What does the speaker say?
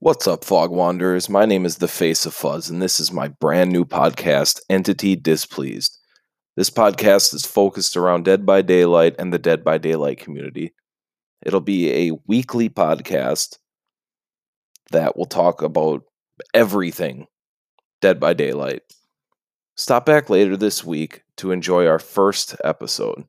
What's up, Fog Wanderers? My name is The Face of Fuzz, and this is my brand new podcast, Entity Displeased. This podcast is focused around Dead by Daylight and the Dead by Daylight community. It'll be a weekly podcast that will talk about everything Dead by Daylight. Stop back later this week to enjoy our first episode.